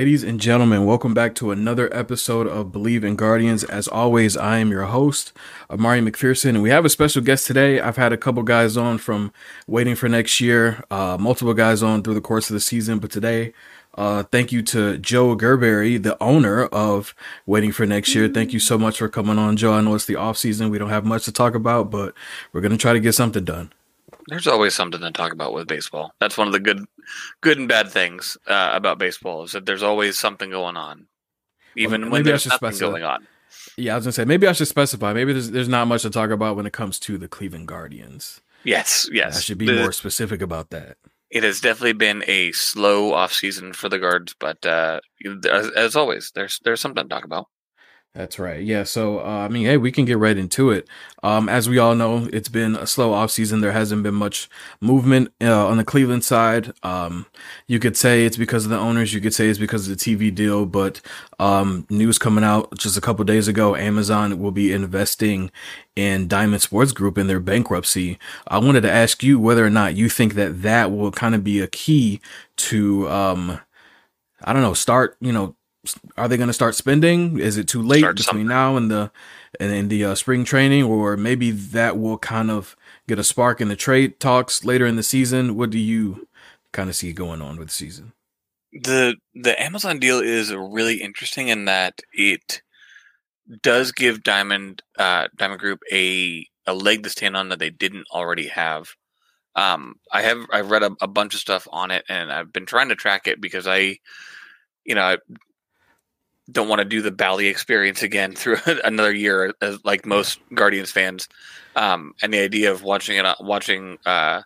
Ladies and gentlemen, welcome back to another episode of Believe in Guardians. As always, I am your host, Amari McPherson, and we have a special guest today. I've had a couple guys on from Waiting for Next Year, uh, multiple guys on through the course of the season, but today, uh, thank you to Joe Gerberry, the owner of Waiting for Next Year. Thank you so much for coming on, Joe. I know it's the off season; we don't have much to talk about, but we're gonna try to get something done. There's always something to talk about with baseball. That's one of the good, good and bad things uh, about baseball is that there's always something going on, even Well, when maybe I there's should nothing specify- going on. Yeah, I was gonna say maybe I should specify. Maybe there's there's not much to talk about when it comes to the Cleveland Guardians. Yes, yes. I should be The- more specific about that. It has definitely been a slow off season for the guards, but uh, as, as always, there's there's something to talk about. That's right. Yeah. So, uh, I mean, hey, we can get right into it. Um, as we all know, it's been a slow offseason. There hasn't been much movement uh, on the Cleveland side. Um, you could say it's because of the owners. You could say it's because of the TV deal. But um, news coming out just a couple days ago, Amazon will be investing in Diamond Sports Group in their bankruptcy. I wanted to ask you whether or not you think that that will kind of be a key to, um, I don't know, start, you know, are they going to start spending? Is it too late Start between something. now and the and in the uh, spring training, or maybe that will kind of get a spark in the trade talks later in the season? What do you kind of see going on with the season? the The Amazon deal is really interesting in that it does give Diamond uh, Diamond Group a a leg to stand on that they didn't already have. Um, I have I've read a, a bunch of stuff on it, and I've been trying to track it because I, you know, I don't want to do the Bally experience again through another year, as like most Guardians fans. Um, and the idea of watching it, on- watching uh,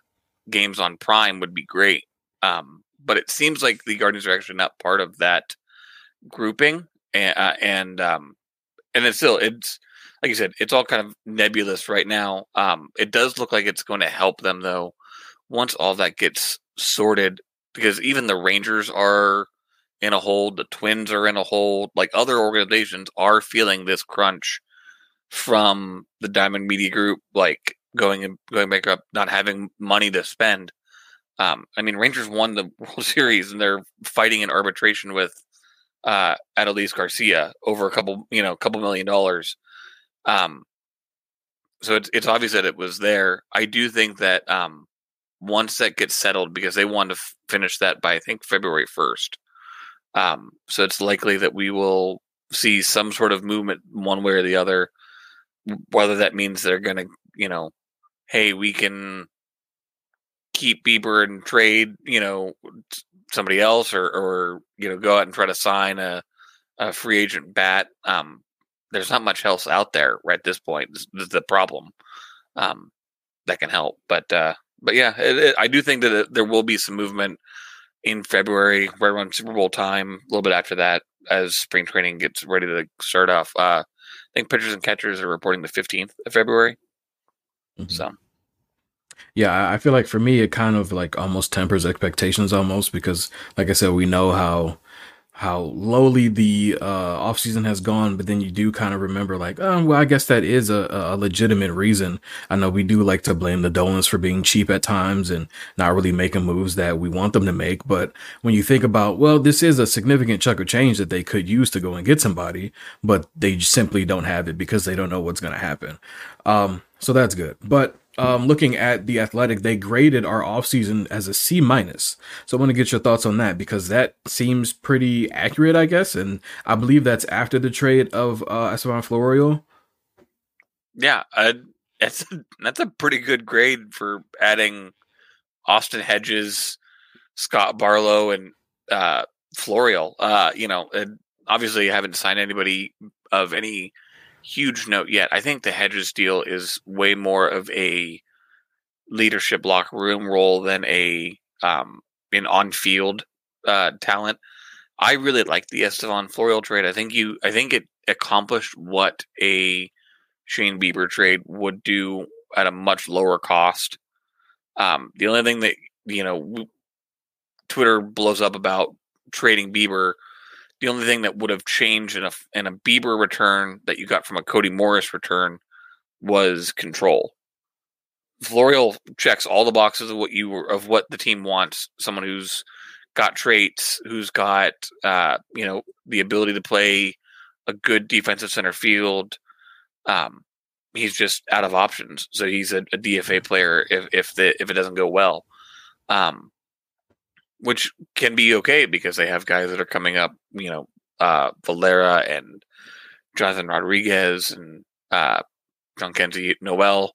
games on Prime would be great. Um, but it seems like the Guardians are actually not part of that grouping, and uh, and um, and it's still it's like you said, it's all kind of nebulous right now. Um, it does look like it's going to help them though once all that gets sorted, because even the Rangers are in a hold, the Twins are in a hold, like other organizations are feeling this crunch from the Diamond Media Group, like going and going bankrupt, not having money to spend. Um, I mean, Rangers won the World Series and they're fighting in arbitration with uh, Adolis Garcia over a couple, you know, a couple million dollars. Um, so it's it's obvious that it was there. I do think that um, once that gets settled, because they want to f- finish that by I think February first. Um, so it's likely that we will see some sort of movement one way or the other. Whether that means they're going to, you know, hey, we can keep Bieber and trade, you know, somebody else, or or you know, go out and try to sign a a free agent bat. Um, there's not much else out there right at this point. This, is the problem. Um, that can help, but uh, but yeah, it, it, I do think that it, there will be some movement in February, right around Super Bowl time, a little bit after that, as spring training gets ready to start off. Uh, I think pitchers and catchers are reporting the 15th of February. Mhm. So Yeah, I feel like for me, it kind of like almost tempers expectations almost because, like I said, we know how how lowly the uh, offseason has gone, but then you do kind of remember like, oh, well, I guess that is a, a legitimate reason. I know we do like to blame the Dolans for being cheap at times and not really making moves that we want them to make. But when you think about, well, this is a significant chunk of change that they could use to go and get somebody, but they simply don't have it because they don't know what's going to happen. Um, so that's good. But um, looking at the athletic, they graded our offseason as a C minus. So I want to get your thoughts on that because that seems pretty accurate, I guess. And I believe that's after the trade of uh, Estevan Florial. yeah, uh, that's that's a pretty good grade for adding Austin Hedges, Scott Barlow, and uh, Florial. Uh, you know, obviously, you haven't signed anybody of any huge note yet. I think the Hedges deal is way more of a leadership locker room role than a um, an on field uh, talent. I really like the Estevan Florial trade. I think you I think it accomplished what a Shane Bieber trade would do at a much lower cost. Um, the only thing that you know Twitter blows up about trading Bieber, the only thing that would have changed in a in a Bieber return that you got from a Cody Morris return was control. Florial checks all the boxes of what you were, of what the team wants. Someone who's got traits, who's got uh, you know the ability to play a good defensive center field. Um, he's just out of options, so he's a, a DFA player if if the if it doesn't go well, um, which can be okay because they have guys that are coming up. You know, uh, Valera and Jonathan Rodriguez and uh, Jhonkensy Noel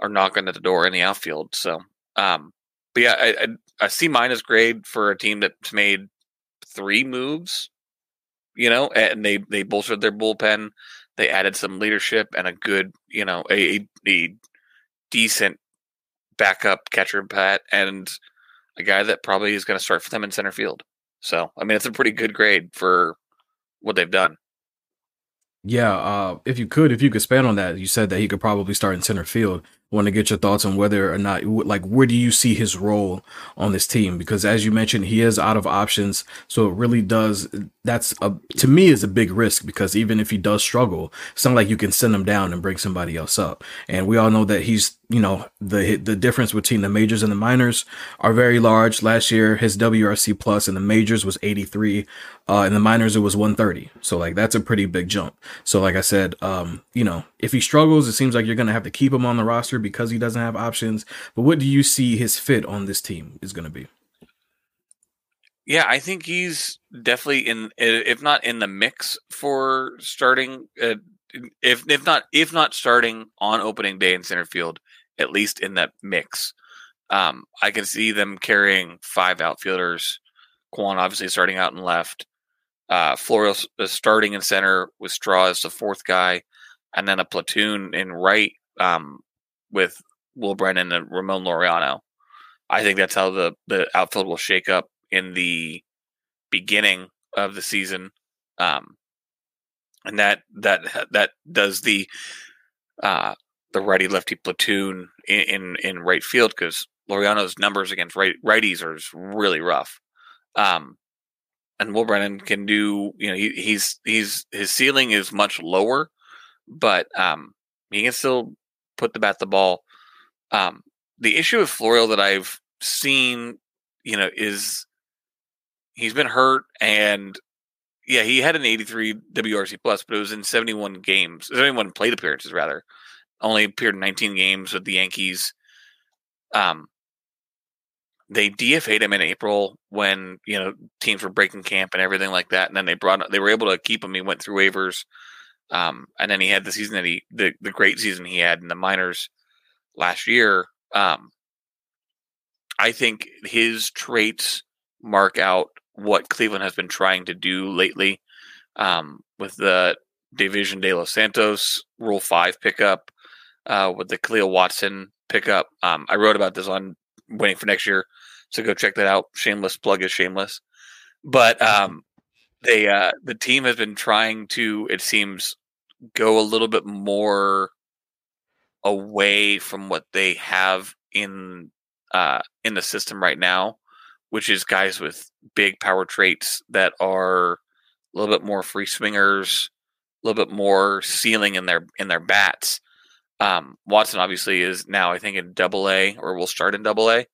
are knocking at the door in the outfield. So, um, but yeah, I, I, a C minus grade for a team that's made three moves. You know, and they they bolstered their bullpen. They added some leadership and a good, you know, a a decent backup catcher Pat and a guy that probably is going to start for them in center field. So, I mean, it's a pretty good grade for what they've done. Yeah, uh, if you could, if you could expand on that, you said that he could probably start in center field want to get your thoughts on whether or not like where do you see his role on this team because as you mentioned he is out of options so it really does that's a to me is a big risk because even if he does struggle it's not like you can send him down and bring somebody else up and we all know that he's you know the the difference between the majors and the minors are very large last year his WRC plus in the majors was 83 uh in the minors it was 130 so like that's a pretty big jump so like I said um you know if he struggles it seems like you're going to have to keep him on the roster because he doesn't have options. But what do you see his fit on this team is going to be? Yeah, I think he's definitely in, if not in the mix for starting. Uh, if if not if not starting on opening day in center field, at least in that mix. Um, I can see them carrying five outfielders. Kwan obviously starting out in left. Uh, Florial starting in center with Straw as the fourth guy, and then a platoon in right um, with Will Brennan and Ramon Laureano. I think that's how the, the outfield will shake up in the beginning of the season. Um, and that that that does the uh, the righty lefty platoon in, in, in right field because Laureano's numbers against right righties are really rough. Um, and Will Brennan can do you know he, he's he's his ceiling is much lower, but um, he can still put the bat the ball. Um, the issue with Florial that I've seen, you know, is he's been hurt and yeah, he had an 83 WRC plus, but it was in 71 games, 71 plate appearances rather. Only appeared in 19 games with the Yankees. Um, they DFA'd him in April when you know teams were breaking camp and everything like that, and then they brought they were able to keep him. He went through waivers. Um, and then he had the season that he the, the great season he had in the minors last year. Um, I think his traits mark out what Cleveland has been trying to do lately um, with the Deyvison de los Santos Rule Five pickup, uh, with the Kahlil Watson pickup. Um, I wrote about this on Waiting for Next Year, so go check that out. Shameless plug is shameless, but um, they uh, the team has been trying to. It seems go a little bit more away from what they have in uh, in the system right now, which is guys with big power traits that are a little bit more free swingers, a little bit more ceiling in their in their bats. Um, Watson obviously is now I think in Double A or will start in Double A.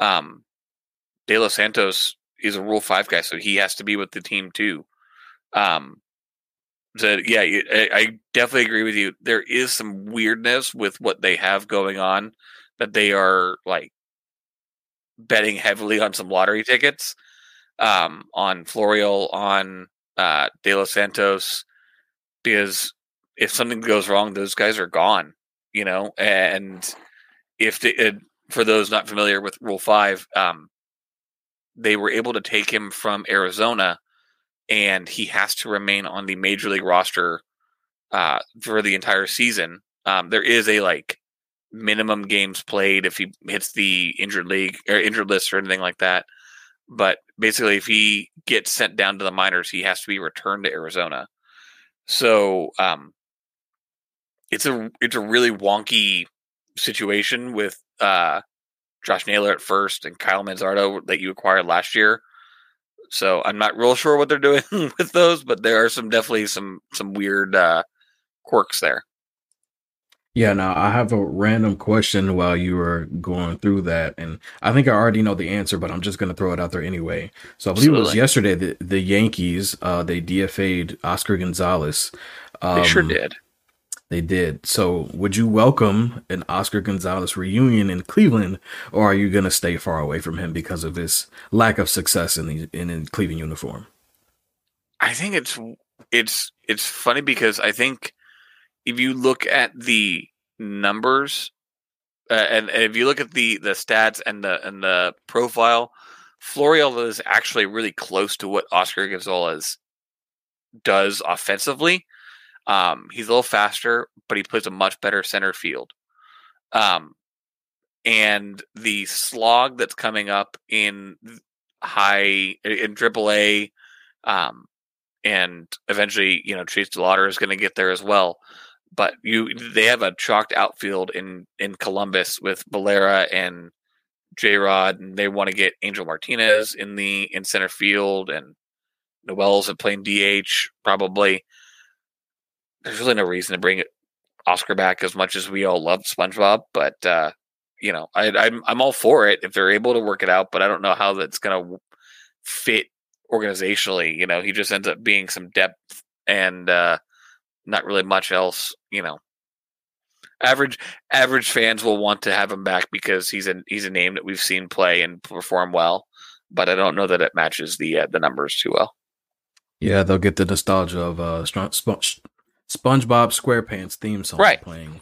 Um, De Los Santos is a Rule Five guy, so he has to be with the team too. Um, so yeah, I, I definitely agree with you. There is some weirdness with what they have going on that they are like betting heavily on some lottery tickets, um, on Florial, on uh, De Los Santos, because if something goes wrong, those guys are gone, you know. And if they, for those not familiar with Rule Five, um, they were able to take him from Arizona and he has to remain on the major league roster uh, for the entire season. Um, there is a like minimum games played if he hits the injured league or injured list or anything like that. but basically, if he gets sent down to the minors, he has to be returned to Arizona. So um, it's a it's a really wonky situation with uh, Josh Naylor at first and Kyle Manzardo that you acquired last year. So I'm not real sure what they're doing with those, but there are some definitely some some weird uh, quirks there. Yeah, now I have a random question while you were going through that, and I think I already know the answer, but I'm just going to throw it out there anyway. So I believe Absolutely. it was yesterday the the Yankees uh, they DFA'd Oscar Gonzalez. Um, they sure um, did. They did. So would you welcome an Oscar Gonzalez reunion in Cleveland, or are you going to stay far away from him because of his lack of success in the in, in Cleveland uniform? I think it's it's it's funny because I think if you look at the numbers uh, and, and, if you look at the the stats and the and the profile, Florial is actually really close to what Oscar Gonzalez does offensively. Um, he's a little faster, but he plays a much better center field. Um, and the slog that's coming up in high in AAA, um, and eventually, you know, Chase DeLauter is going to get there as well but you they have a chalked outfield in in Columbus with Valera and J Rod, and they want to get Angel Martinez in the in center field, and Noel's playing DH probably. There's really no reason to bring Oscar back as much as we all love SpongeBob, but uh, you know, I, I'm I'm all for it if they're able to work it out, but I don't know how that's gonna fit organizationally. You know, he just ends up being some depth and uh, not really much else, you know. Average average fans will want to have him back because he's a he's a name that we've seen play and perform well, but I don't know that it matches the uh, the numbers too well. Yeah, they'll get the nostalgia of uh, SpongeBob SquarePants theme song right. playing.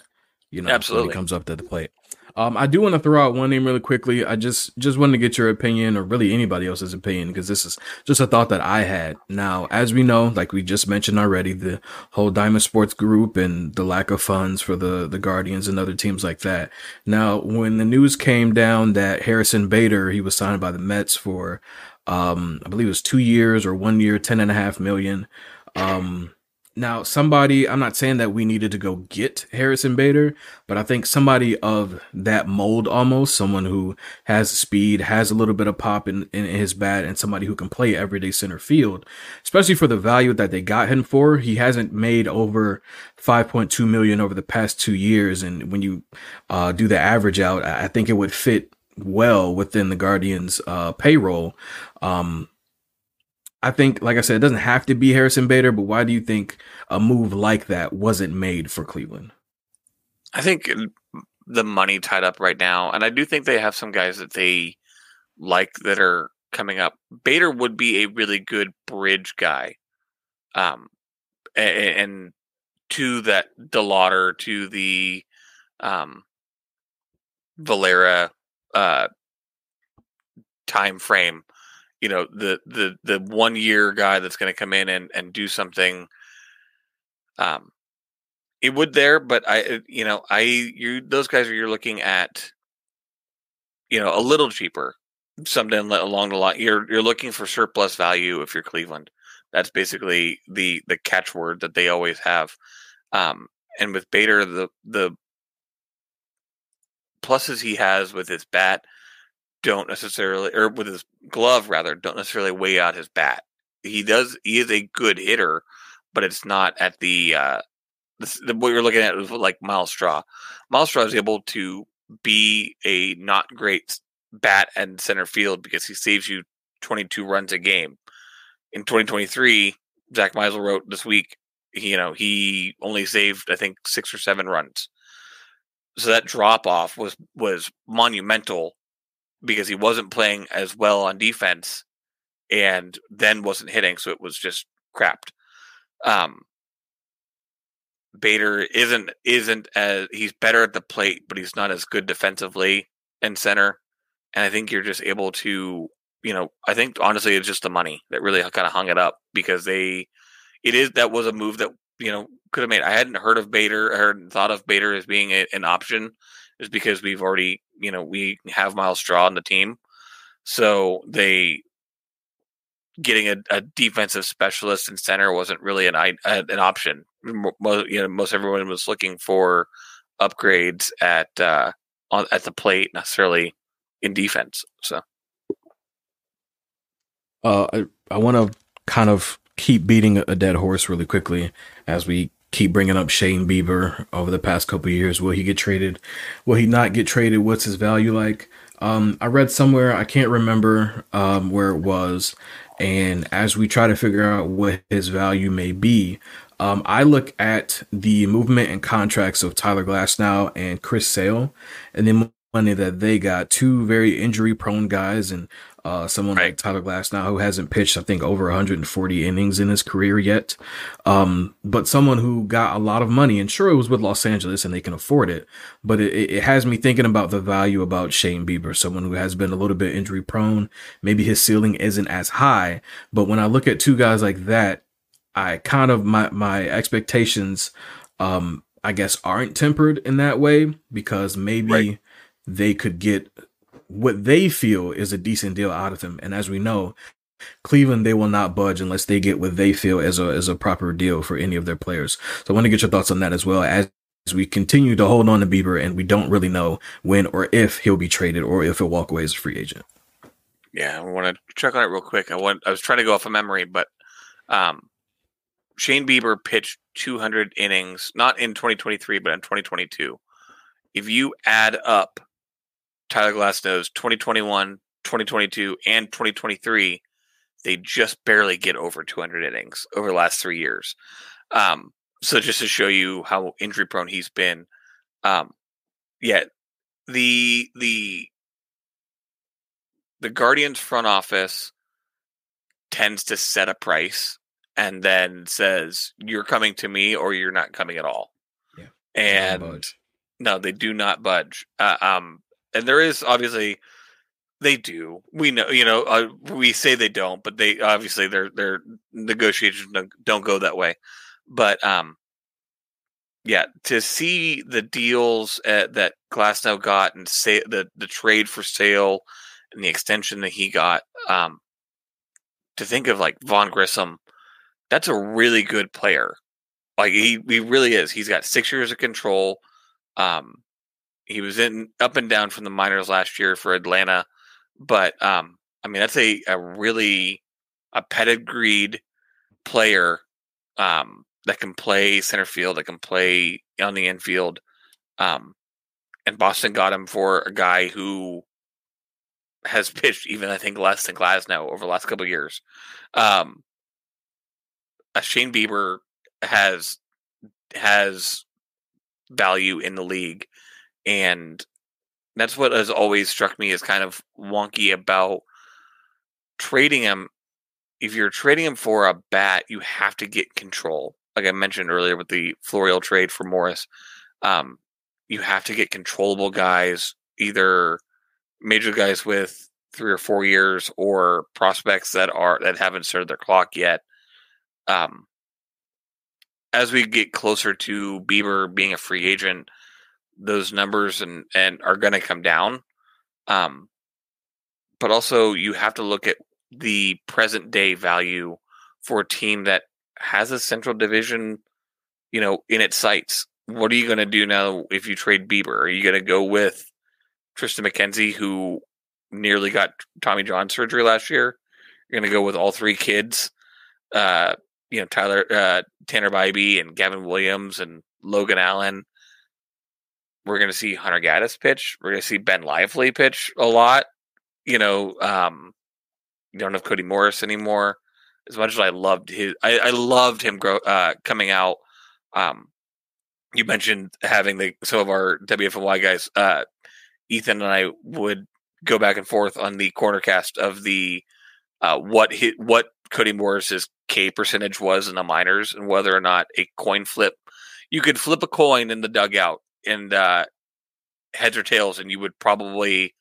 You know, absolutely comes up to the plate. Um, I do want to throw out one name really quickly. I just just wanted to get your opinion, or really anybody else's opinion, because this is just a thought that I had. Now, as we know, like we just mentioned already, the whole Diamond Sports Group and the lack of funds for the the Guardians and other teams like that. Now, when the news came down that Harrison Bader he was signed by the Mets for, um, I believe it was two years or one year, ten and a half million. Um, now, somebody, I'm not saying that we needed to go get Harrison Bader, but I think somebody of that mold almost, someone who has speed, has a little bit of pop in, in his bat, and somebody who can play everyday center field, especially for the value that they got him for. He hasn't made over 5.2 million over the past two years. And when you uh, do the average out, I think it would fit well within the Guardians' uh, payroll. Um, I think, like I said, it doesn't have to be Harrison Bader, but why do you think a move like that wasn't made for Cleveland? I think the money tied up right now, and I do think they have some guys that they like that are coming up. Bader would be a really good bridge guy, um, and, and to that DeLauter, to the um, Valera uh, time frame you know the the the one year guy that's going to come in and and do something um it would there but i uh, you know i you those guys are you're looking at you know a little cheaper something along the line you're you're looking for surplus value if you're cleveland. That's basically the the catchword that they always have um and with bader the the pluses he has with his bat don't necessarily, or with his glove rather, don't necessarily weigh out his bat. He does. He is a good hitter, but it's not at the. uh the, what you're looking at is like Myles Straw. Myles Straw is able to be a not great bat and center field because he saves you 22 runs a game. In 2023, Zack Meisel wrote this week, you know, he only saved I think six or seven runs. So that drop off was was monumental because he wasn't playing as well on defense and then wasn't hitting, so it was just crapped. Um, Bader isn't isn't as he's better at the plate, but he's not as good defensively in center. And I think you're just able to, you know, I think honestly it's just the money that really kind of hung it up because they, it is that was a move that you know could have made. I hadn't heard of Bader, I heard thought of Bader as being a, an option is because we've already, you know, we have Myles Straw on the team. So they getting a, a, defensive specialist in center wasn't really an an option. Most, you know, most everyone was looking for upgrades at uh, on, at the plate, necessarily in defense. So, uh, I I want to kind of keep beating a dead horse really quickly as we keep bringing up Shane Bieber over the past couple years. Will he get traded? Will he not get traded? What's his value like? Um, I read somewhere, I can't remember um, where it was. And as we try to figure out what his value may be, um, I look at the movement and contracts of Tyler Glasnow and Chris Sale, and the money that they got. Two very injury prone guys, and uh, someone right. like Tyler Glasnow who hasn't pitched, I think, over 140 innings in his career yet. Um, but someone who got a lot of money, and sure, it was with Los Angeles and they can afford it. But it, it has me thinking about the value about Shane Bieber, someone who has been a little bit injury prone. Maybe his ceiling isn't as high. But when I look at two guys like that, I kind of, my, my expectations, um, I guess aren't tempered in that way because maybe right. they could get what they feel is a decent deal out of him. And as we know, Cleveland, they will not budge unless they get what they feel as a as a proper deal for any of their players. So I want to get your thoughts on that as well as we continue to hold on to Bieber and we don't really know when or if he'll be traded or if he'll walk away as a free agent. Yeah, I want to check on it real quick. I want I was trying to go off of memory, but um, Shane Bieber pitched 200 innings, not in 2023, but in 2022. If you add up Tyler Glasnow's 2021, 2022, and 2023, they just barely get over 200 innings over the last three years. Um, so just to show you how injury prone he's been, um, yeah, the the the Guardians front office tends to set a price and then says you're coming to me or you're not coming at all. Yeah, and no, they do not budge. Uh, um, and there is obviously they do. We know, you know, uh, we say they don't, but they obviously their their negotiations don't go that way. But um, yeah, to see the deals at, that Glasnow got and say the the trade for Sale and the extension that he got, um, to think of like Vaughn Grissom, that's a really good player. Like he he really is. He's got six years of control. Um, he was in up and down from the minors last year for Atlanta, but um, I mean that's a, a really a pedigreed player um, that can play center field, that can play on the infield. Um, and Boston got him for a guy who has pitched even I think less than Glasnow over the last couple years. Um, Shane Bieber has has value in the league and that's what has always struck me as kind of wonky about trading him. If you're trading him for a bat, you have to get control. Like I mentioned earlier with the Florial trade for Morris, um, you have to get controllable guys, either major guys with three or four years or prospects that are that haven't started their clock yet. Um, as we get closer to Bieber being a free agent, those numbers and and are going to come down. Um, but also you have to look at the present day value for a team that has a central division, you know, in its sights. What are you going to do now if you trade Bieber? Are you going to go with Triston McKenzie, who nearly got Tommy John surgery last year? You're going to go with all three kids, uh, you know, Tyler, uh, Tanner Bibee and Gavin Williams and Logan Allen we're going to see Hunter Gaddis pitch. We're going to see Ben Lively pitch a lot. You know, um, you don't have Cody Morris anymore. As much as I loved his, I, I loved him grow, uh, coming out. Um, you mentioned having the some of our WFNY guys. Uh, Ethan and I would go back and forth on the corner cast of the uh, what hit what Cody Morris's K percentage was in the minors and whether or not a coin flip. You could flip a coin in the dugout and uh, heads or tails, and you would probably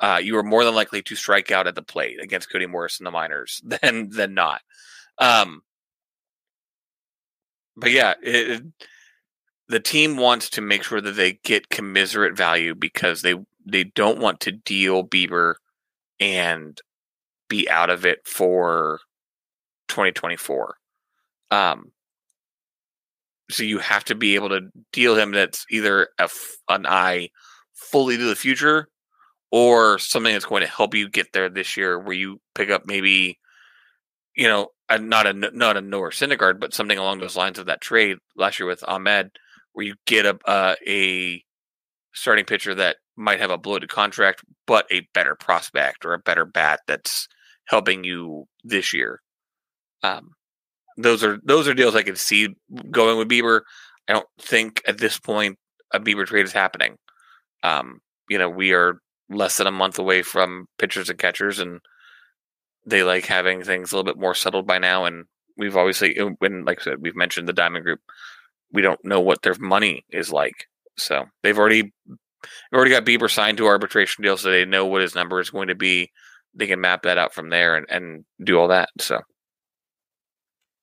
uh, you were more than likely to strike out at the plate against Cody Morris in the minors than than not. Um, but yeah, it, the team wants to make sure that they get commiserate value because they they don't want to deal Bieber and be out of it for 2024. Um, so you have to be able to deal him that's either a f- an eye fully to the future or something that's going to help you get there this year where you pick up maybe you know a, not a not a Noah Syndergaard but something along those lines of that trade last year with Amed where you get a uh, a starting pitcher that might have a bloated contract but a better prospect or a better bat that's helping you this year. Um those are those are deals I could see going with Bieber. I don't think at this point a Bieber trade is happening. Um, you know, we are less than a month away from pitchers and catchers, and they like having things a little bit more settled by now. And we've obviously, uh, when like I said, we've mentioned the Diamond Group. We don't know what their money is like, so they've already already got Bieber signed to arbitration deal, so they know what his number is going to be. They can map that out from there and, and do all that. So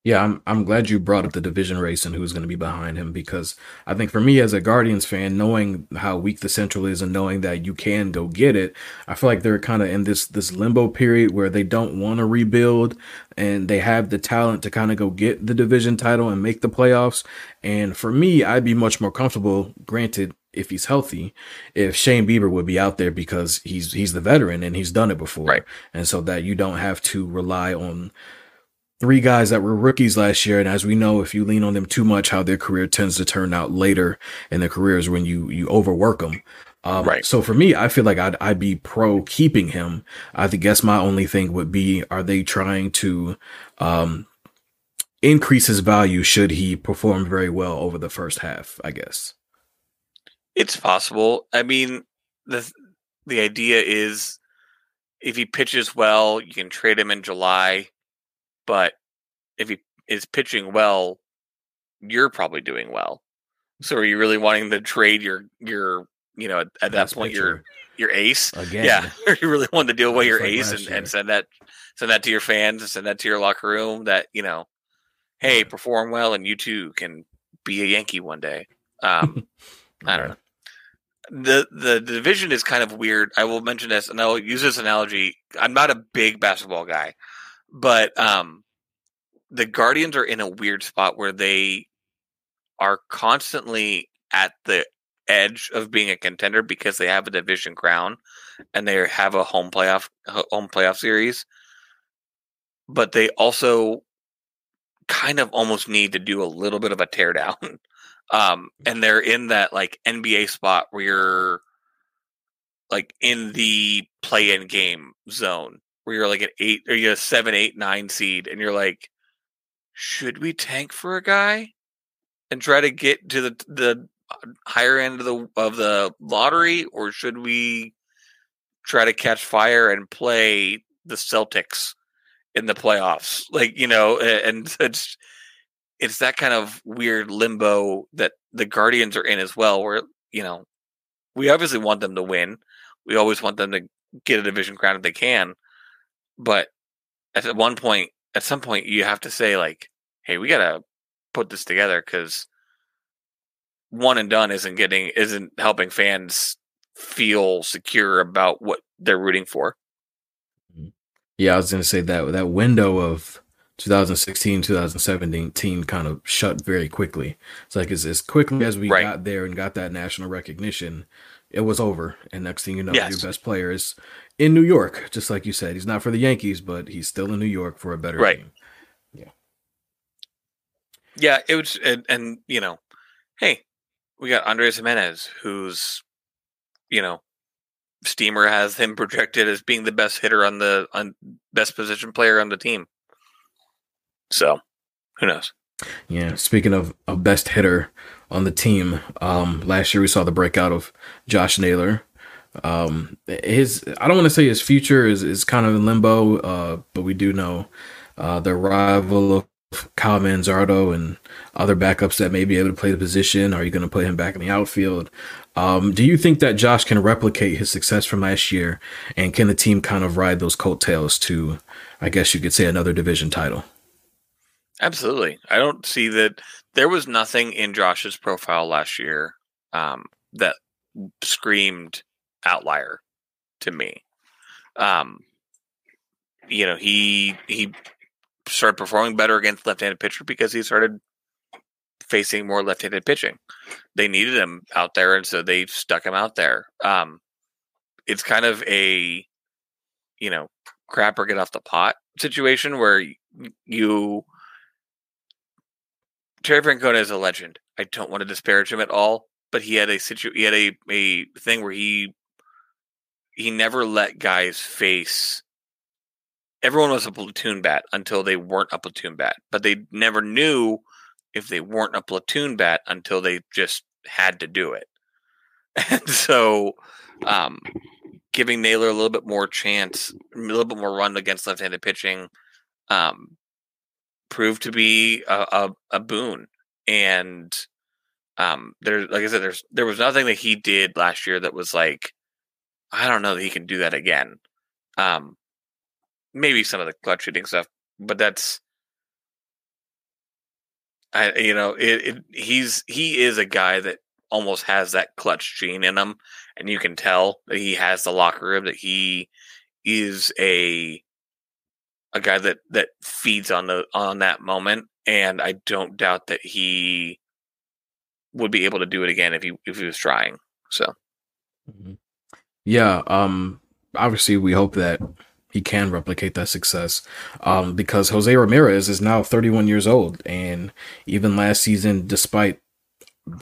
yeah, I'm I'm glad you brought up the division race and who's going to be behind him because I think for me as a Guardians fan, knowing how weak the Central is and knowing that you can go get it, I feel like they're kind of in this this limbo period where they don't want to rebuild and they have the talent to kind of go get the division title and make the playoffs. And for me, I'd be much more comfortable, granted, if he's healthy, if Shane Bieber would be out there because he's he's the veteran and he's done it before, right. and so that you don't have to rely on three guys that were rookies last year. And as we know, if you lean on them too much, how their career tends to turn out later in their careers when you, you overwork them. Um, right. So for me, I feel like I'd, I'd be pro keeping him. I guess my only thing would be, are they trying to, um, increase his value should he perform very well over the first half, I guess. It's possible. I mean, the, the idea is if he pitches well, you can trade him in July but if he is pitching well, you're probably doing well. So are you really wanting to trade your your you know at, at that point your your ace again? Yeah, are you really wanting to deal away your like ace and, and, send that send that to your fans and send that to your locker room that you know, hey, perform well and you too can be a Yankee one day. Um, I don't know. The the division is kind of weird. I will mention this and I'll use this analogy. I'm not a big basketball guy, but um, the Guardians are in a weird spot where they are constantly at the edge of being a contender because they have a division crown and they have a home playoff home playoff series. But they also kind of almost need to do a little bit of a teardown um and they're in that like NBA spot where you're like in the play in game zone where you're like an eight or you're a seven, eight, nine seed, and you're like, should we tank for a guy and try to get to the the uh, higher end of the of the lottery, or should we try to catch fire and play the Celtics in the playoffs? Like you know, and it's it's that kind of weird limbo that the Guardians are in as well, where you know we obviously want them to win. We always want them to get a division crown if they can but at one point, at some point, you have to say like, "Hey, we gotta put this together because one and done isn't getting isn't helping fans feel secure about what they're rooting for." Mm-hmm. Yeah, I was gonna say that that window of 2016, 2017 kind of shut very quickly. It's like as, as quickly as we right. got there and got that national recognition, it was over. And next thing you know, yes. your best player is in New York, just like you said. He's not for the Yankees, but he's still in New York for a better right. team. Yeah. Yeah, it was and, and you know, hey, we got Andres Gimenez who's you know, Steamer has him projected as being the best hitter on the on best position player on the team. So, who knows? Yeah. Speaking of a best hitter on the team, um, last year we saw the breakout of Josh Naylor, um, his I don't want to say his future is, is kind of in limbo, uh, but we do know uh, the arrival of Kyle Manzardo and other backups that may be able to play the position. Are you going to put him back in the outfield? Um, do you think that Josh can replicate his success from last year, and can the team kind of ride those coattails to, I guess you could say, another division title? Absolutely. I don't see that there was nothing in Josh's profile last year um, that screamed outlier to me. Um, you know, he he started performing better against left-handed pitcher because he started facing more left-handed pitching. They needed him out there, and so they stuck him out there. Um, it's kind of a, you know, crap or get off the pot situation where you. Terry Francona is a legend. I don't want to disparage him at all, but he had a situ he had a a thing where he he never let guys face everyone was a platoon bat until they weren't a platoon bat, but they never knew if they weren't a platoon bat until they just had to do it. And so, um, giving Naylor a little bit more chance, a little bit more run against left-handed pitching, um, proved to be a, a, a boon. And um, there, like I said, there's there was nothing that he did last year that was like, I don't know that he can do that again. Um, maybe some of the clutch shooting stuff, but that's I you know it, it, he's he is a guy that almost has that clutch gene in him, and you can tell that he has the locker room that he is a a guy that that feeds on the on that moment, and I don't doubt that he would be able to do it again if he if he was trying. So, mm-hmm. Yeah, um, obviously we hope that he can replicate that success. Um, because Jose Ramirez is now 31 years old, and even last season, despite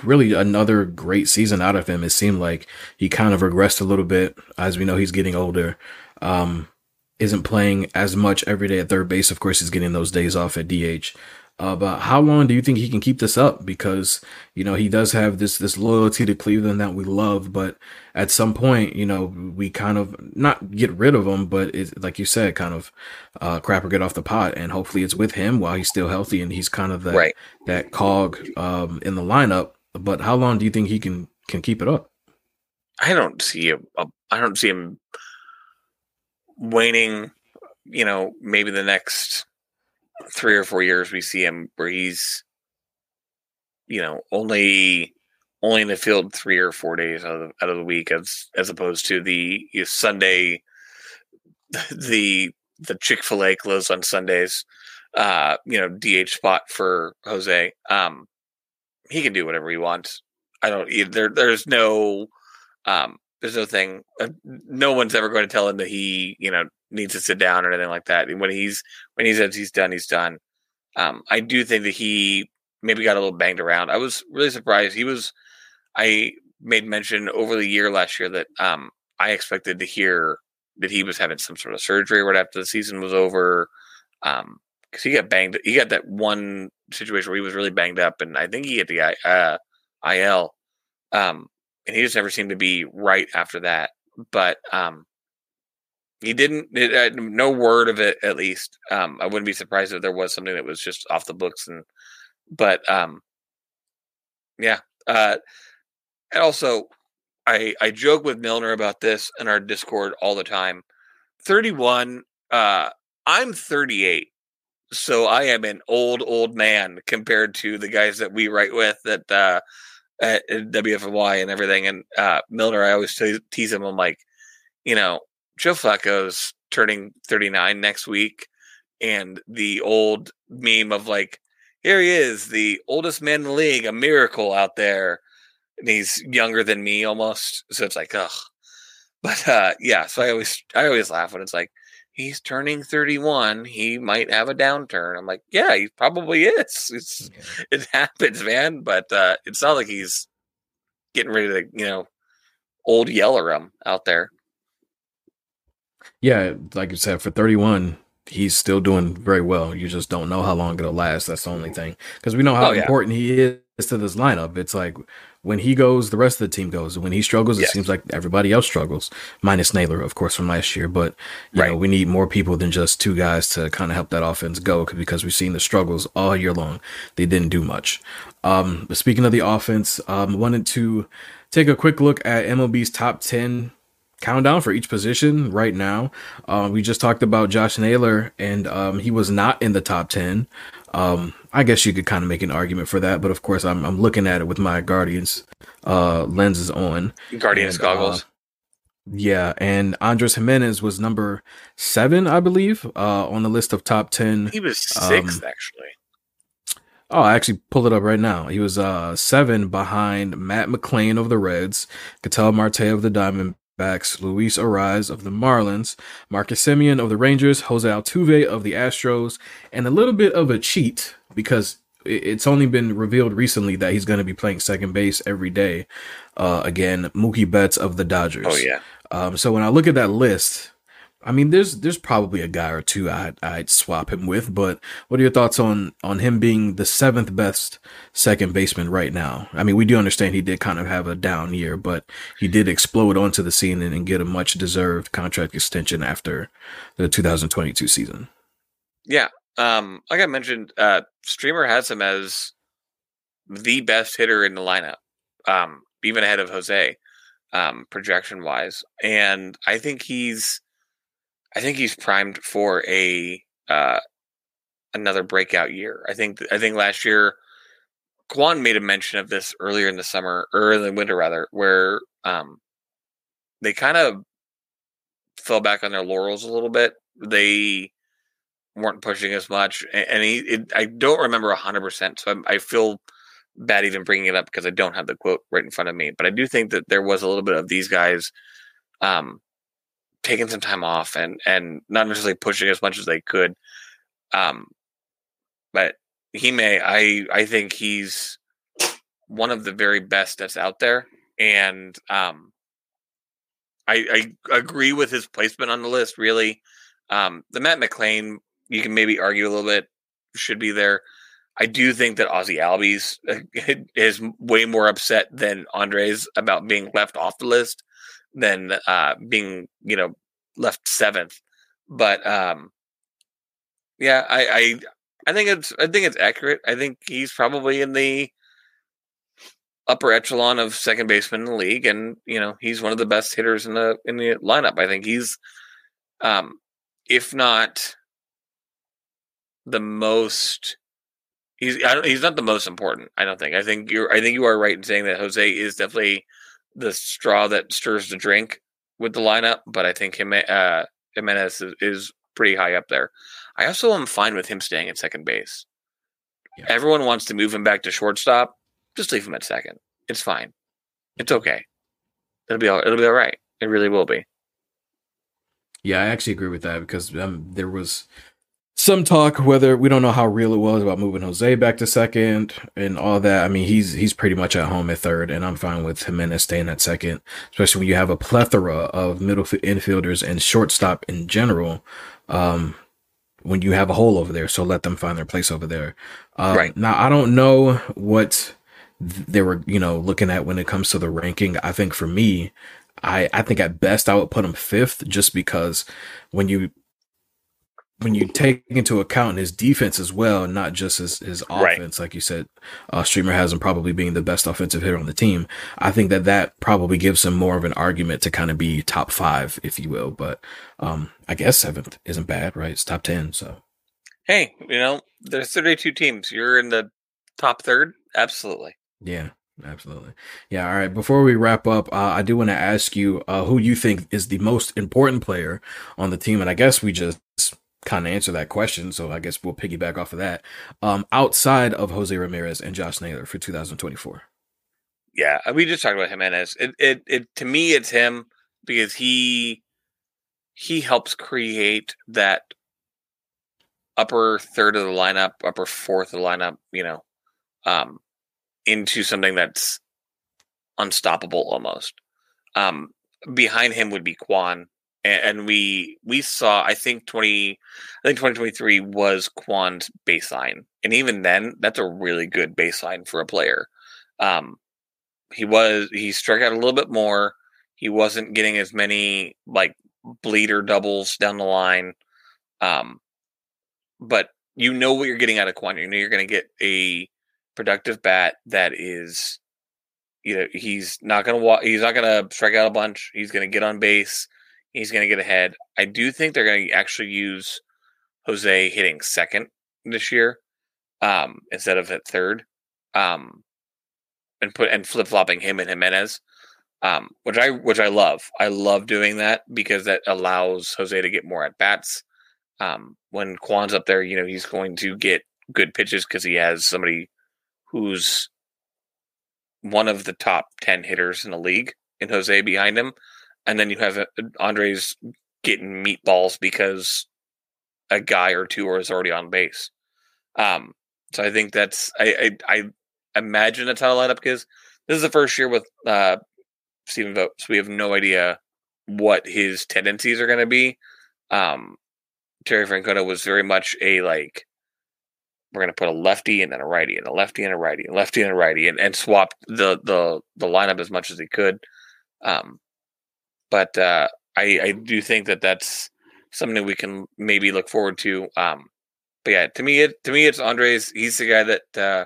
really another great season out of him, it seemed like he kind of regressed a little bit. As we know, he's getting older. Um, isn't playing as much every day at third base. Of course, he's getting those days off at DH. Uh, but how long do you think he can keep this up? Because you know he does have this this loyalty to Cleveland that we love, but at some point, you know, we kind of not get rid of him, but it's like you said, kind of uh, crap or get off the pot, and hopefully it's with him while he's still healthy and he's kind of that right. that cog um, in the lineup. But how long do you think he can can keep it up? I don't see him. I don't see him waning. You know, maybe the next three or four years we see him where he's you know only only in the field three or four days out of the, out of the week as as opposed to the you know, Sunday the the Chick Fil A closed on Sundays uh you know DH spot for Jose. Um he can do whatever he wants. I don't there there's no um there's no thing uh, no one's ever going to tell him that he you know needs to sit down or anything like that. And when he's when he says he's done, he's done. Um, I do think that he maybe got a little banged around. I was really surprised. He was. I made mention over the year last year that um, I expected to hear that he was having some sort of surgery right after the season was over. Um, because he got banged. He got that one situation where he was really banged up, and I think he hit the uh, IL. Um, and he just never seemed to be right after that. But um, he didn't. It, uh, no word of it, at least. Um, I wouldn't be surprised if there was something that was just off the books. And but um, yeah. Uh, and also, I I joke with Milner about this in our Discord all the time. Thirty one. Uh, I'm 38, so I am an old old man compared to the guys that we write with that uh, at WFY and everything. And uh, Milner, I always tease him. I'm like, you know, Joe Flacco's turning 39 next week, and the old meme of like, here he is, the oldest man in the league, a miracle out there, and he's younger than me almost. So it's like, ugh. But uh, yeah, so I always I always laugh when it's like he's turning 31 he might have a downturn i'm like yeah he probably is it's it happens man but uh it's not like he's getting ready to you know old yeller him out there yeah, like you said, for 31, he's still doing very well. You just don't know how long it'll last. That's the only thing. Because we know how oh, yeah. important he is to this lineup. It's like when he goes, the rest of the team goes. When he struggles, it seems like everybody else struggles, minus Naylor, of course, from last year. But you right. know, we need more people than just two guys to kind of help that offense go because we've seen the struggles all year long. They didn't do much. Um, but speaking of the offense, um, wanted to take a quick look at MLB's top 10 countdown for each position right now. Uh, we just talked about Josh Naylor, and um, he was not in the top 10. Um, I guess you could kind of make an argument for that, but of course, I'm, I'm looking at it with my Guardians uh, lenses on. Guardians and, uh, goggles. Uh, Yeah, and Andres Gimenez was number seven, I believe, uh, on the list of top ten. He was sixth, um, actually. Oh, I actually pulled it up right now. He was uh seven behind Matt McLain of the Reds, Ketel Marte of the Diamondbacks, Luis Arraez of the Marlins, Marcus Semien of the Rangers, Jose Altuve of the Astros, and a little bit of a cheat because it's only been revealed recently that he's going to be playing second base every day. Uh, again, Mookie Betts of the Dodgers. Oh yeah. Um, so when I look at that list, I mean, there's there's probably a guy or two I'd I'd swap him with. But what are your thoughts on on him being the seventh best second baseman right now? I mean, we do understand he did kind of have a down year, but he did explode onto the scene and, and get a much deserved contract extension after the 2022 season. Yeah, um, like I mentioned, uh, Steamer has him as the best hitter in the lineup, um, even ahead of Jose, um, projection wise. And I think he's, I think he's primed for a uh, another breakout year. I think I think last year, Kwan made a mention of this earlier in the summer or in the winter rather, where um, they kind of fell back on their laurels a little bit. They weren't pushing as much, and he. It, I don't remember hundred percent, so I'm, I feel bad even bringing it up because I don't have the quote right in front of me. But I do think that there was a little bit of these guys um, taking some time off and and not necessarily pushing as much as they could. Um, but he may. I I think he's one of the very best that's out there, and um, I I agree with his placement on the list. Really, um, the Matt McLain you can maybe argue a little bit should be there. I do think that Ozzy Albies is way more upset than Andres about being left off the list than uh, being, you know, left seventh. But um, yeah, I, I I think it's I think it's accurate. I think he's probably in the upper echelon of second baseman in the league, and you know he's one of the best hitters in the in the lineup. I think he's, um, if not the most. He's he's not the most important. I don't think. I think you're. I think you are right in saying that Jose is definitely the straw that stirs the drink with the lineup. But I think him uh, Gimenez is, is pretty high up there. I also am fine with him staying at second base. Yeah. Everyone wants to move him back to shortstop. Just leave him at second. It's fine. It's okay. It'll be all. It'll be all right. It really will be. Yeah, I actually agree with that because um, there was some talk whether we don't know how real it was about moving Jose back to second and all that. I mean, he's he's pretty much at home at third, and I'm fine with Gimenez staying at second, especially when you have a plethora of middle infielders and shortstop in general. Um, when you have a hole over there, so let them find their place over there. Um, right now, I don't know what they were, you know, looking at when it comes to the ranking. I think for me, I I think at best I would put him fifth, just because when you when you take into account his defense as well, not just his, his offense, right. like you said, uh, Steamer has him probably being the best offensive hitter on the team. I think that that probably gives him more of an argument to kind of be top five, if you will. But um, I guess seventh isn't bad, right? It's top 10. So, hey, you know, there's 32 teams. You're in the top third. Absolutely. Yeah. Absolutely. Yeah. All right. Before we wrap up, uh, I do want to ask you uh, who you think is the most important player on the team. And I guess we just kind of answer that question. So I guess we'll piggyback off of that. Um, outside of Jose Ramirez and Josh Naylor for 2024. Yeah, uh, we just talked about Gimenez. It, it, it, to me, it's him because he, he helps create that upper third of the lineup, upper fourth of the lineup, you know, um, into something that's unstoppable almost. Um, behind him would be Kwan, and we we saw I think twenty I think twenty twenty three was Kwan's baseline, and even then, that's a really good baseline for a player. Um, he was he struck out a little bit more. He wasn't getting as many like bleeder doubles down the line, um, but you know what you're getting out of Kwan. You know you're going to get a productive bat that is, you know, he's not going to walk. he's not going to strike out a bunch. He's going to get on base He's going to get ahead. I do think they're going to actually use Jose hitting second this year um, instead of at third, um, and put and flip flopping him and Gimenez, um, which I which I love. I love doing that because that allows Jose to get more at bats. Um, when Kwan's up there, you know he's going to get good pitches because he has somebody who's one of the top ten hitters in the league in Jose behind him, and then you have uh, Andres getting meatballs because a guy or two is already on base. Um, so I think that's I I, I imagine that's how the lineup is. This is the first year with uh, Stephen Vogt, so we have no idea what his tendencies are going to be. Um, Terry Francona was very much a like we're going to put a lefty and then a righty and a lefty and a righty and lefty and a righty and, and swap the the the lineup as much as he could. Um, but uh, I I do think that that's something we can maybe look forward to. Um, but yeah, to me, it to me, it's Andres. He's the guy that uh,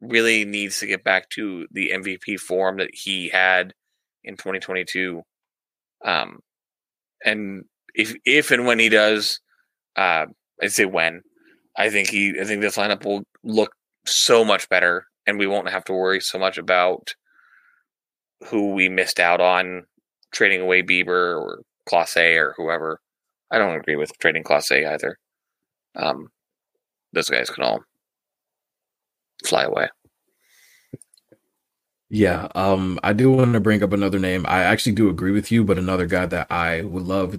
really needs to get back to the MVP form that he had in 2022. Um, and if if and when he does, uh, I'd say when, I think he, I think this lineup will look so much better, and we won't have to worry so much about who we missed out on trading away Bieber or Clase or whoever. I don't agree with trading Clase either. Um, those guys can all fly away. Yeah, um, I do want to bring up another name. I actually do agree with you, but another guy that I would love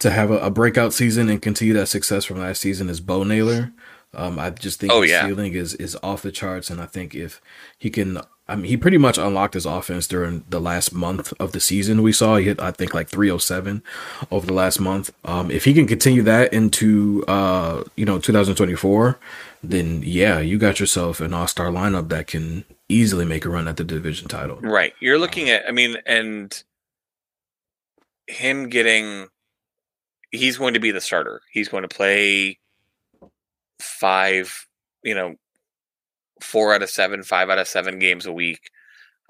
to have a, a breakout season and continue that success from last season is Bo Naylor. Um, I just think Oh, his yeah. ceiling is is off the charts, and I think if he can, I mean, he pretty much unlocked his offense during the last month of the season. We saw he hit, I think, like 307 over the last month. Um, if he can continue that into, uh, you know, 2024, then yeah, you got yourself an all star lineup that can easily make a run at the division title. Right. You're looking at, I mean, and him getting, he's going to be the starter. He's going to play five, you know, four out of seven, five out of seven games a week.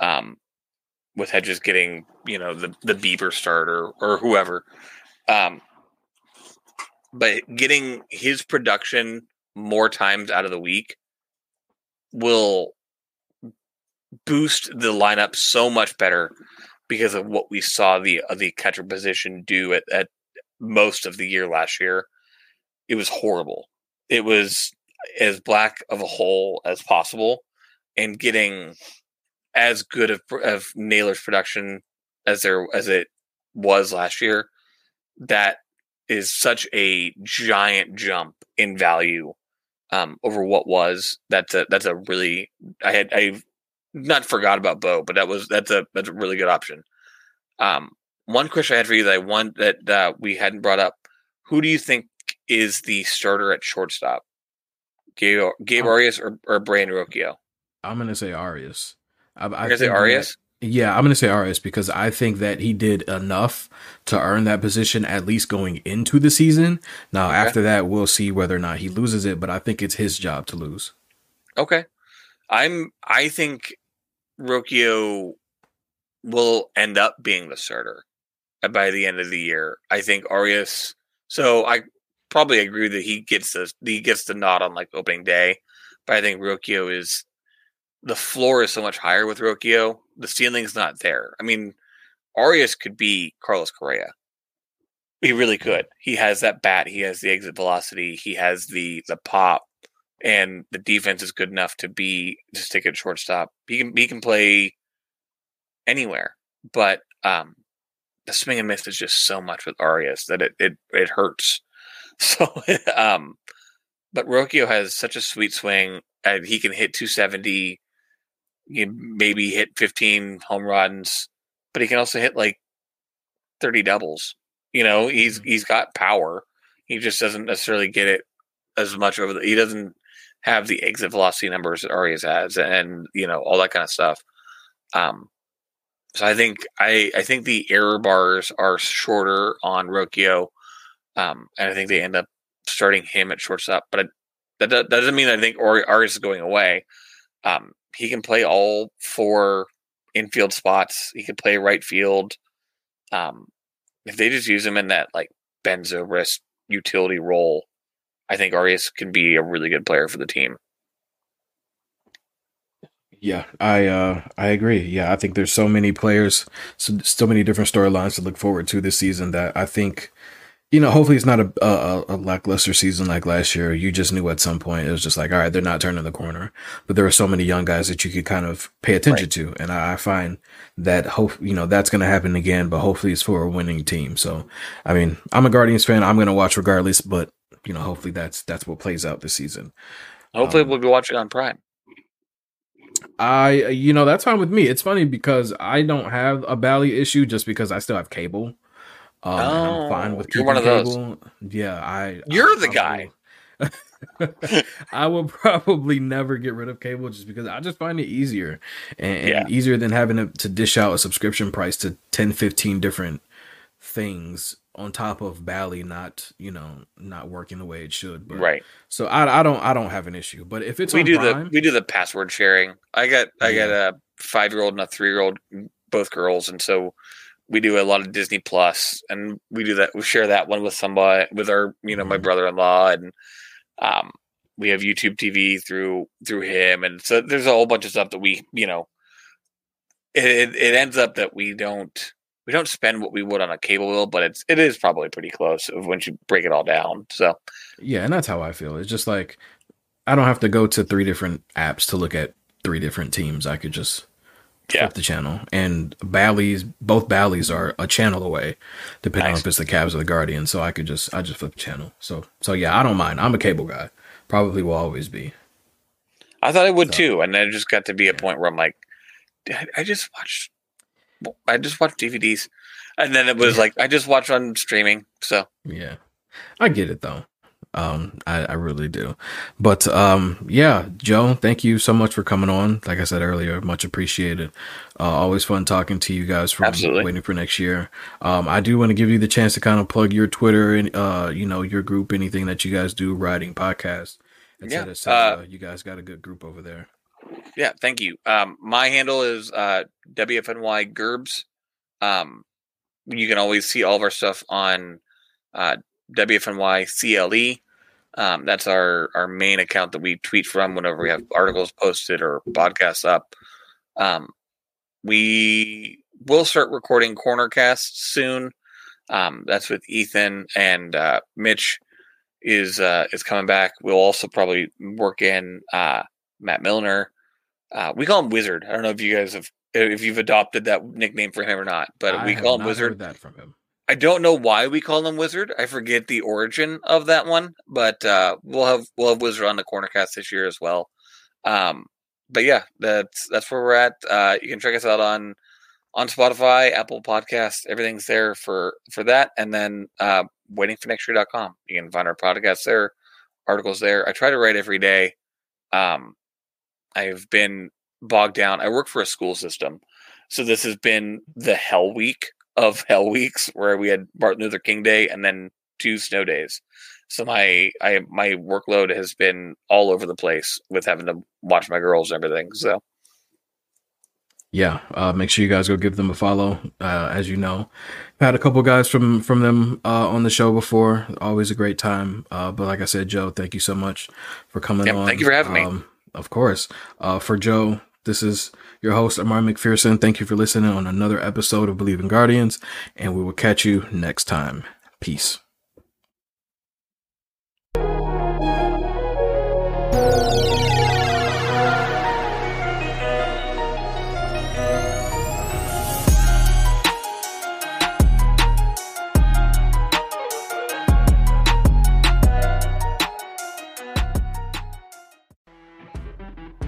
Um, with Hedges getting, you know, the the Bieber starter or whoever. Um, but getting his production more times out of the week will boost the lineup so much better because of what we saw the uh, the catcher position do at, at most of the year last year. It was horrible. It was as black of a hole as possible, and getting as good of of Naylor's production as there as it was last year. That is such a giant jump in value um, over what was. That's a that's a really I had I not forgot about Bo, but that was that's a that's a really good option. Um, one question I had for you that I want that uh, we hadn't brought up: Who do you think is the starter at shortstop? Gabe, Gabe Arias or, or Brandon Rocchio? I'm gonna say Arias. I, I I'm gonna say think that- Arias. Yeah, I'm going to say Arias because I think that he did enough to earn that position at least going into the season. Now, Okay. after that, we'll see whether or not he loses it, but I think it's his job to lose. Okay. I'm I think Rocchio will end up being the starter by the end of the year. I think Arias so I probably agree that he gets the he gets the nod on like opening day, but I think Rocchio is the floor is so much higher with Rocchio. The ceiling's not there. I mean, Arias could be Carlos Correa. He really could. He has that bat. He has the exit velocity. He has the the pop and the defense is good enough to be to stick at shortstop. He can he can play anywhere, but um, the swing and miss is just so much with Arias that it it, it hurts. So um, but Rocchio has such a sweet swing. And he can hit 270. He can maybe hit 15 home runs, but he can also hit like 30 doubles. You know, he's he's got power. He just doesn't necessarily get it as much over the. He doesn't have the exit velocity numbers that Arias has, and you know all that kind of stuff. Um, so I think I I think the error bars are shorter on Rocchio, um, and I think they end up starting him at shortstop. But I, that that doesn't mean I think Ari- Arias is going away. Um, he can play all four infield spots. He can play right field. Um, if they just use him in that like Ben Zobrist utility role, I think Arias can be a really good player for the team. Yeah, I uh I agree. Yeah, I think there's so many players, so, so many different storylines to look forward to this season that I think you know, hopefully it's not a, a, a lackluster season like last year. You just knew at some point it was just like, all right, they're not turning the corner. But there were so many young guys that you could kind of pay attention right. to, and I, I, find that hope you know that's going to happen again. But hopefully it's for a winning team. So, I mean, I'm a Guardians fan. I'm going to watch regardless. But you know, hopefully that's that's what plays out this season. Hopefully, um, we'll be watching on Prime. I, you know, that's fine with me. It's funny because I don't have a Bally issue just because I still have cable. Um, oh, I'm fine with you're one of cable. those. Yeah, I. You're I, the guy. I will probably never get rid of cable just because I just find it easier and, yeah. and easier than having to, to, dish out a subscription price to 10, 15 different things on top of Bally not, you know, not working the way it should. But, right. So I, I don't I don't have an issue. But if it's we do Prime, the we do the password sharing. I got I yeah. got a five year old and a three year old, both girls, and so we do a lot of Disney Plus, and we do that. We share that one with somebody, with our, you know, my mm-hmm. brother-in-law, and um, we have YouTube TV through through him, and so there's a whole bunch of stuff that we, you know, it it ends up that we don't we don't spend what we would on a cable bill, but it's it is probably pretty close once you break it all down. So yeah, and that's how I feel. It's just like I don't have to go to three different apps to look at three different teams. I could just yeah. flip the channel. And Bally's, both Bally's are a channel away, depending nice. on if it's the Cavs or the Guardians. So I could just, I just flip the channel. So, so yeah, I don't mind. I'm a cable guy. Probably will always be. I thought it would so, too, and then it just got to be a point where I'm like, I just watched, I just watched DVDs, and then it was like I just watched on streaming. So yeah, I get it though. Um, I, I really do. But um, yeah, Joe, thank you so much for coming on. Like I said earlier, much appreciated. Uh, always fun talking to you guys from Absolutely. waiting for next year. Um, I do want to give you the chance to kind of plug your Twitter and uh, you know, your group, anything that you guys do, writing podcast, etc. Yeah. Uh, you guys got a good group over there. Yeah, thank you. Um, my handle is uh, WFNY Gerbs. Um, you can always see all of our stuff on uh, WFNY CLE. Um, that's our our main account that we tweet from whenever we have articles posted or podcasts up. Um, we will start recording corner casts soon. Um, that's with Ethan and uh, Mitch is uh, is coming back. We'll also probably work in uh, Matt Milner. Uh, we call him Wizard. I don't know if you guys have if you've adopted that nickname for him or not, but I we call him Wizard. that from him. I don't know why we call him Wizard. I forget the origin of that one, but uh, we'll have we'll have Wizard on the corner cast this year as well. Um, but yeah, that's that's where we're at. Uh, you can check us out on on Spotify, Apple Podcasts, everything's there for for that. And then uh, waitingfornextyear.com. You can find our podcasts there, articles there. I try to write every day. Um, I've been bogged down. I work for a school system, so this has been the hell week of hell weeks where we had Martin Luther King Day and then two snow days. So my I my workload has been all over the place with having to watch my girls and everything. So yeah, uh, make sure you guys go give them a follow. Uh, as you know, I've had a couple guys from from them uh, on the show before. Always a great time. Uh, but like I said, Joe, thank you so much for coming yep, on. Thank you for having um, me. Of course. Uh, for Joe, this is your host, Amar McPherson. Thank you for listening on another episode of Believe in Guardians, and we will catch you next time. Peace.